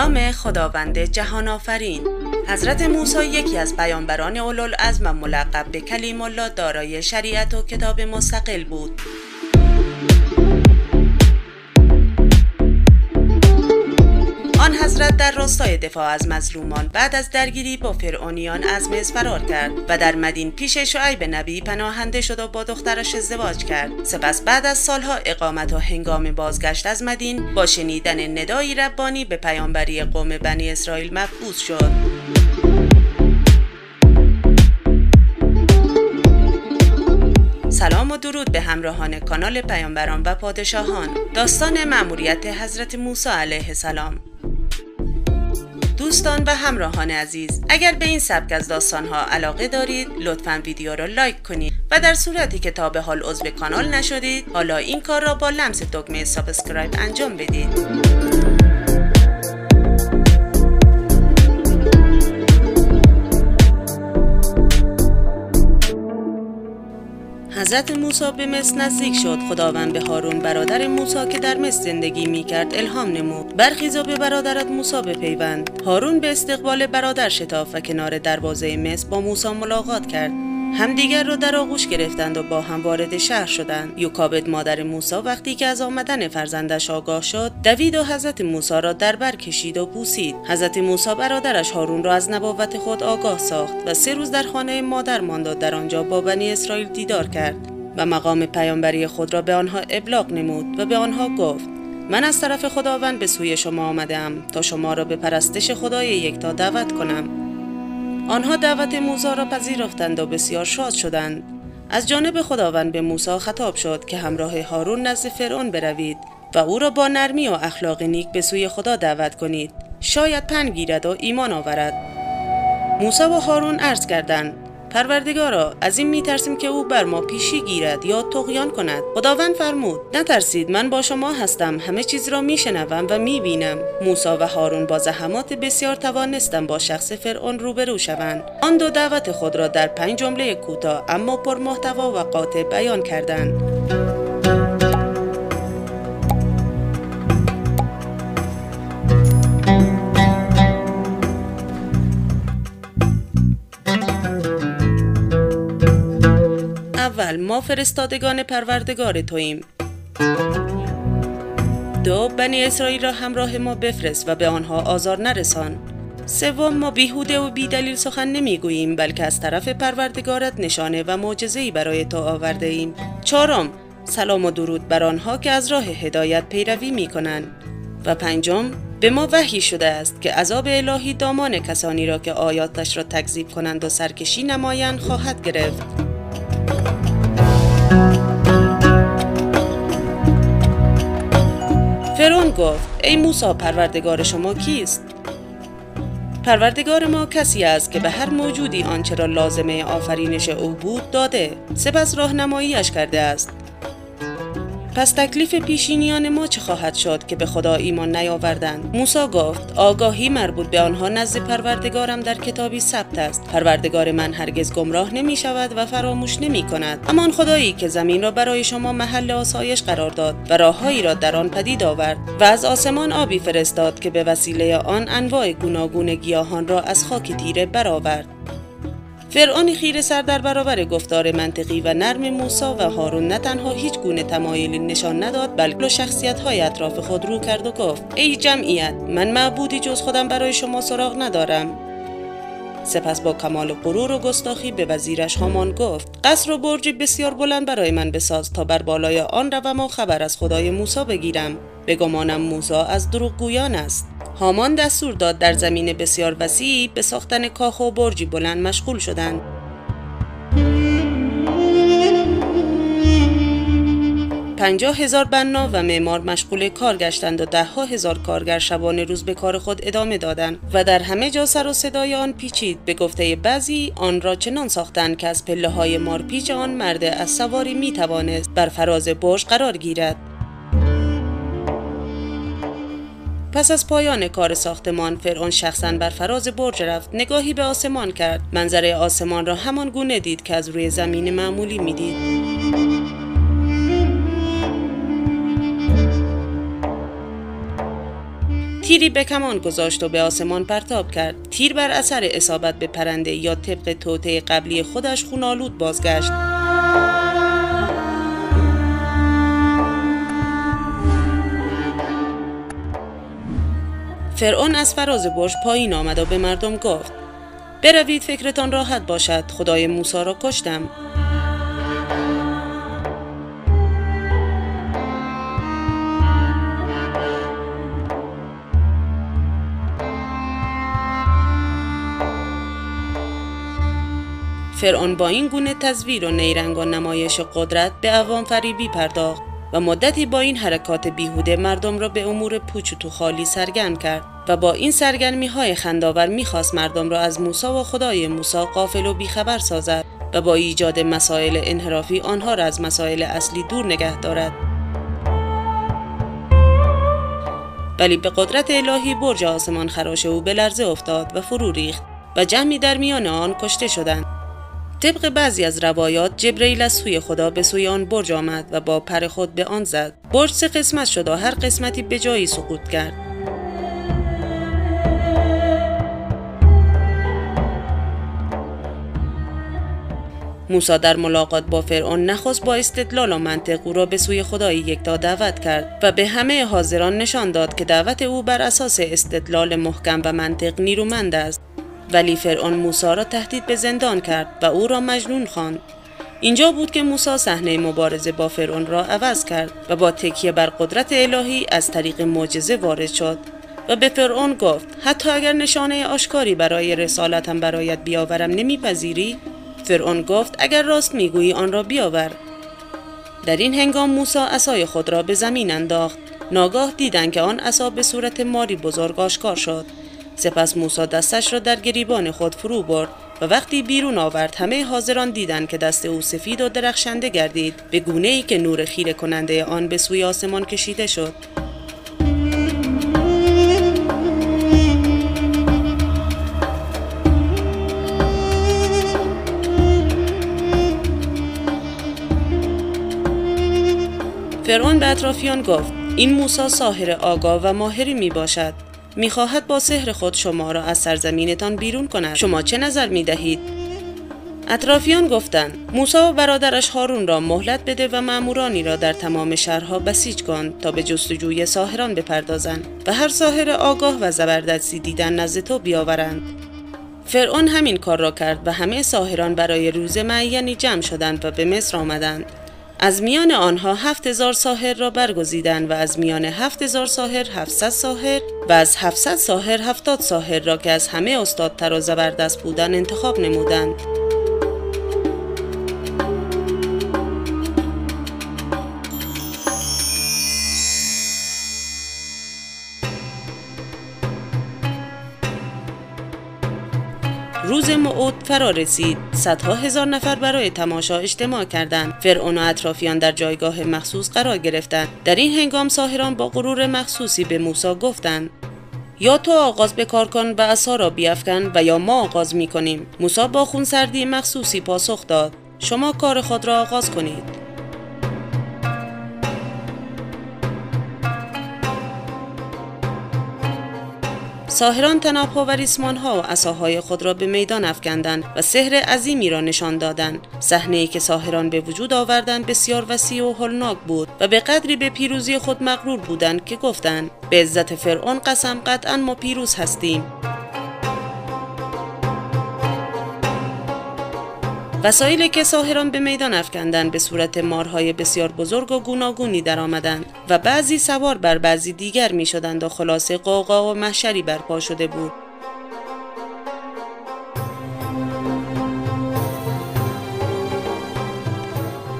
نام خداوند جهان آفرین حضرت موسی یکی از پیامبران اولوالعزم و ملقب به کلیم الله دارای شریعت و کتاب مستقل بود. در راستای دفاع از مظلومان بعد از درگیری با فرعونیان از مصر فرار کرد و در مدین پیش شعیب نبی پناهنده شد و با دخترش ازدواج کرد. سپس بعد از سالها اقامت و هنگام بازگشت از مدین با شنیدن ندایی ربانی به پیامبری قوم بنی اسرائیل مبعوث شد. سلام و درود به همراهان کانال پیامبران و پادشاهان. داستان مأموریت حضرت موسی علیه السلام. دوستان و همراهان عزیز اگر به این سبک از داستانها علاقه دارید لطفا ویدیو را لایک کنید و در صورتی که تا به حال عضو کانال نشدید حالا این کار را با لمس دکمه subscribe انجام بدید. حضرت موسی به مصر نزدیک شد. خداوند به هارون برادر موسی که در مصر زندگی می کرد الهام نمود. برخیز و به برادرت موسی بپیوند هارون به استقبال برادر شتاف و کنار دروازه مصر با موسی ملاقات کرد. همدیگر را در آغوش گرفتند و با هم وارد شهر شدند. یوکابد مادر موسی وقتی که از آمدن فرزندش آگاه شد دوید و حضرت موسی را در بر کشید و بوسید. حضرت موسی برادرش هارون را از نبوت خود آگاه ساخت و سه روز در خانه مادر ماند و در آنجا با بنی اسرائیل دیدار کرد و مقام پیامبری خود را به آنها ابلاغ نمود و به آنها گفت من از طرف خداوند به سوی شما آمدم تا شما را به پرستش خدای یکتا دعوت کنم. آنها دعوت موسی را پذیرفتند و بسیار شاد شدند. از جانب خداوند به موسی خطاب شد که همراه هارون نزد فرعون بروید و او را با نرمی و اخلاق نیک به سوی خدا دعوت کنید. شاید پن گیرد و ایمان آورد. موسی و هارون عرض کردند پروردگارا از این میترسیم که او بر ما پیشی گیرد یا تقیان کند. خداوند فرمود نترسید من با شما هستم همه چیز را میشنوم و می‌بینم. موسی و هارون با زحمات بسیار توانستم با شخص فرعون روبرو شوند. آن دو دعوت خود را در پنج جمله کوتاه اما پر محتوا و قاطع بیان کردند. اول ما فرستادگان پروردگار توییم. دو بنی اسرائیل را همراه ما بفرست و به آنها آزار نرسان. سوم ما بیهوده و بیدلیل سخن نمی‌گوییم بلکه از طرف پروردگارت نشانه و معجزه‌ای برای تو آورده ایم. چهارم سلام و درود بر آنها که از راه هدایت پیروی می کنند و پنجم به ما وحی شده است که عذاب الهی دامان کسانی را که آیاتش را تکذیب کنند و سرکشی نمایند خواهد گرفت. فرون گفت ای موسی پروردگار شما کیست؟ پروردگار ما کسی است که به هر موجودی آنچه را لازمه آفرینش او بود داده سپس راهنماییش کرده است پس تکلیف پیشینیان ما چه خواهد شد که به خدا ایمان نیاوردند؟ موسی گفت آگاهی مربوط به آنها نزد پروردگارم در کتابی ثبت است. پروردگار من هرگز گمراه نمی شود و فراموش نمی کند. اما آن خدایی که زمین را برای شما محل آسایش قرار داد و راههایی را در آن پدید آورد و از آسمان آبی فرستاد که به وسیله آن انواع گوناگون گیاهان را از خاک تیره برآورد. فرعون خیر سر در برابر گفتار منطقی و نرم موسی و هارون نه تنها هیچ گونه تمایلی نشان نداد بلکه شخصیت های اطراف خود رو کرد و گفت ای جمعیت من معبودی جز خودم برای شما سراغ ندارم. سپس با کمال غرور و گستاخی به وزیرش هامان گفت قصر و برجی بسیار بلند برای من بساز تا بر بالای آن روم و خبر از خدای موسی بگیرم. بگمانم موسی از دروغگویان است. هامان دستور داد در زمین بسیار وسیعی به ساختن کاخ و برجی بلند مشغول شدند. پنجاه هزار بنا و معمار مشغول کار گشتند و ده ها هزار کارگر شبانه روز به کار خود ادامه دادند و در همه جا سر و صدای آن پیچید. به گفته بعضی آن را چنان ساختند که از پله های مارپیچ آن مرد از سواری می توانست بر فراز برج قرار گیرد. پس از پایان کار ساختمان فرعون شخصا بر فراز برج رفت نگاهی به آسمان کرد. منظره آسمان را همان گونه دید که از روی زمین معمولی می‌دید. تیری به کمان گذاشت و به آسمان پرتاب کرد. تیر بر اثر اصابت به پرنده یا طبق توطعه قبلی خودش خونالود بازگشت. فرعون از فراز برج پایین آمد و به مردم گفت بروید فکرتان راحت باشد خدای موسی را کشتم. فرعون با این گونه تزویر و نیرنگ و نمایش قدرت به عوام فریبی پرداخت. و مدتی با این حرکات بیهوده مردم را به امور پوچ و تو خالی سرگرم کرد و با این سرگرمی های خنداور می‌خواست مردم را از موسی و خدای موسی قافل و بیخبر سازد و با ایجاد مسائل انحرافی آنها را از مسائل اصلی دور نگه دارد. ولی به قدرت الهی برج آسمان خراش او به لرزه افتاد و فرو ریخت و جمعی در میان آن کشته شدند. طبق بعضی از روایات جبرئیل از سوی خدا به سوی آن برج آمد و با پر خود به آن زد. برج سه قسمت شد و هر قسمتی به جایی سقوط کرد. موسی در ملاقات با فرعون نخست با استدلال و منطق او را به سوی خدای یکتا دعوت کرد و به همه حاضران نشان داد که دعوت او بر اساس استدلال محکم و منطق نیرومند است. ولی فرعون موسی را تهدید به زندان کرد و او را مجنون خواند. اینجا بود که موسی صحنه مبارزه با فرعون را عوض کرد و با تکیه بر قدرت الهی از طریق معجزه وارد شد و به فرعون گفت حتی اگر نشانه آشکاری برای رسالتم برایت بیاورم نمیپذیری؟ فرعون گفت اگر راست می‌گویی آن را بیاور. در این هنگام موسی عصای خود را به زمین انداخت. ناگاه دیدند که آن عصا به صورت ماری بزرگ آشکار شد. سپس موسی دستش را در گریبان خود فرو برد و وقتی بیرون آورد همه حاضران دیدند که دست او سفید و درخشنده گردید. به گونه ای که نور خیره کننده آن به سوی آسمان کشیده شد. فرعون به اطرافیان گفت این موسی ساحر آگاه و ماهری می باشد می‌خواهد با سحر خود شما را از سرزمینتان بیرون کند. شما چه نظر می دهید؟ اطرافیان گفتند موسی و برادرش هارون را مهلت بده و مامورانی را در تمام شهرها بسیج کن تا به جستجوی ساهران بپردازند و هر ساهر آگاه و زبردستی دیدن نزد تو بیاورند. فرعون همین کار را کرد و همه ساهران برای روز معینی جمع شدند و به مصر آمدند. از میان آنها هفت هزار ساهر را برگزیدند و از میان هفت هزار ساهر هفتصد ساهر و از هفتصد ساهر هفتاد ساهر را که از همه استادتر و زبردست بودن انتخاب نمودند. فرا رسید. صدها هزار نفر برای تماشا اجتماع کردند. فرعون و اطرافیان در جایگاه مخصوص قرار گرفتند. در این هنگام ساهران با غرور مخصوصی به موسی گفتند یا تو آغاز به کار کن و عصا را بیافکن و یا ما آغاز می کنیم. موسی با خونسردی مخصوصی پاسخ داد. شما کار خود را آغاز کنید. ساهران تنابها و ریسمانها و عصاهای خود را به میدان افکندند و سحر عظیمی را نشان دادند. صحنه که ساهران به وجود آوردند بسیار وسیع و هولناک بود و به قدری به پیروزی خود مغرور بودند که گفتند به عزت فرعون قسم قطعا ما پیروز هستیم. وسایلی که ساهران به میدان افکندند به صورت مارهای بسیار بزرگ و گوناگونی درآمدند و بعضی سوار بر بعضی دیگر می شدند و خلاصه قوقا و محشری برپا شده بود.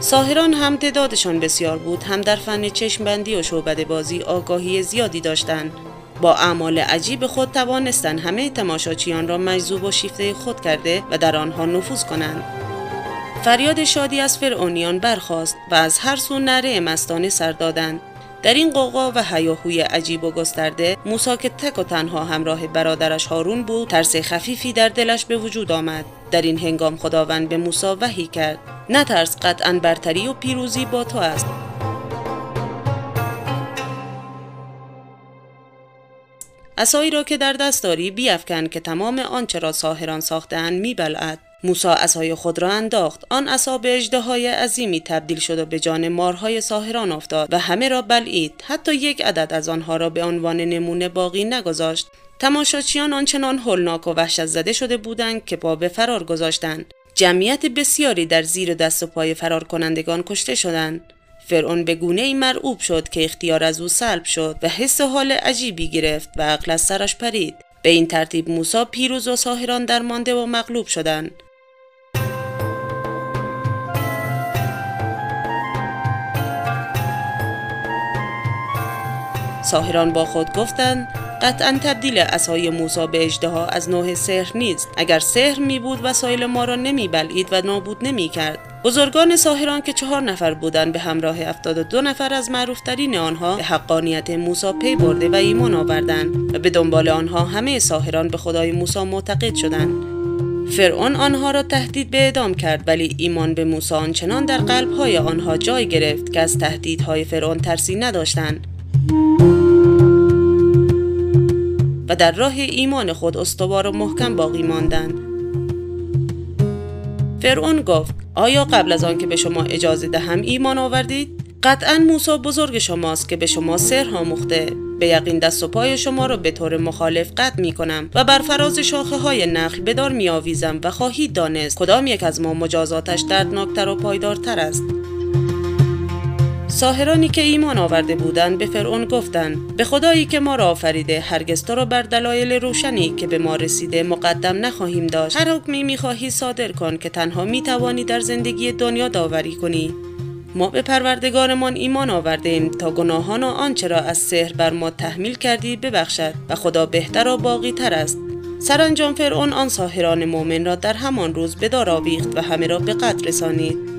ساهران هم تعدادشان بسیار بود هم در فن چشمبندی و شعبد بازی آگاهی زیادی داشتند. با اعمال عجیب خود توانستند همه تماشاچیان را مجذوب و شیفته خود کرده و در آنها نفوذ کنند. فریاد شادی از فرعونیان برخاست و از هر سو نره مستانه سر دادند. در این قوقا و هیاهوی عجیب و گسترده موسی که تک و تنها همراه برادرش هارون بود ترس خفیفی در دلش به وجود آمد. در این هنگام خداوند به موسی وحی کرد. نترس قطعا برتری و پیروزی با تو است. اسایی را که در دست داری بیافکن که تمام آنچه را ساحران ساختهاند میبلعد. موسا اسای خود را انداخت. آن عصا به اژدهای عظیمی تبدیل شد و به جان مارهای ساحران افتاد و همه را بلعید. حتی یک عدد از آنها را به عنوان نمونه باقی نگذاشت. تماشاچیان آنچنان هولناک و وحشت زده شده بودند که پا به فرار گذاشتند. جمعیت بسیاری در زیر دست و پای فرار کنندگان کشته شدند. فرعون به گونه ای مرعوب شد که اختیار از او سلب شد و حس حال عجیبی گرفت و عقل از سرش پرید. به این ترتیب موسی پیروز و ساهران درمانده و مغلوب شدند. ساهران با خود گفتند قطعا تبدیل اسای موسی به اجدها از نوع سحر نیست. اگر سحر می بود وسایل ما را نمی بلعید و نابود نمی کرد. بزرگان ساهران که چهار نفر بودند به همراه دو نفر از معروفترین آنها به حقانیت موسی پی برده و ایمان آوردند و به دنبال آنها همه ساهران به خدای موسی معتقد شدند. فرعون آنها را تهدید به اعدام کرد ولی ایمان به موسی آنچنان در قلبهای آنها جای گرفت که از تهدیدهای فرعون ترسی نداشتند. و در راه ایمان خود استوار و محکم باقی ماندند. فرعون گفت آیا قبل از آنکه به شما اجازه دهم ایمان آوردید؟ قطعا موسی بزرگ شماست که به شما سر آموخته. به یقین دست و پای شما را به طور مخالف قطع می کنم و بر فراز شاخه های نخل به دار می آویزم و خواهید دانست کدام یک از ما مجازاتش دردناکتر و پایدارتر است. ساهرانی که ایمان آورده بودند به فرعون گفتند به خدایی که ما را آفریده هرگز تو را بر دلایل روشنی که به ما رسیده مقدم نخواهیم داشت. هر حکمی می‌خواهی صادر کن که تنها می‌توانی در زندگی دنیا داوری کنی. ما به پروردگارمان ایمان آورده تا گناهان و آنچه را از سحر بر ما تحمیل کردی ببخشد و خدا بهتر و باقی تر است. سرانجام فرعون آن ساهران مؤمن را در همان روز به دار آویخت و همه را به قتل رسانید.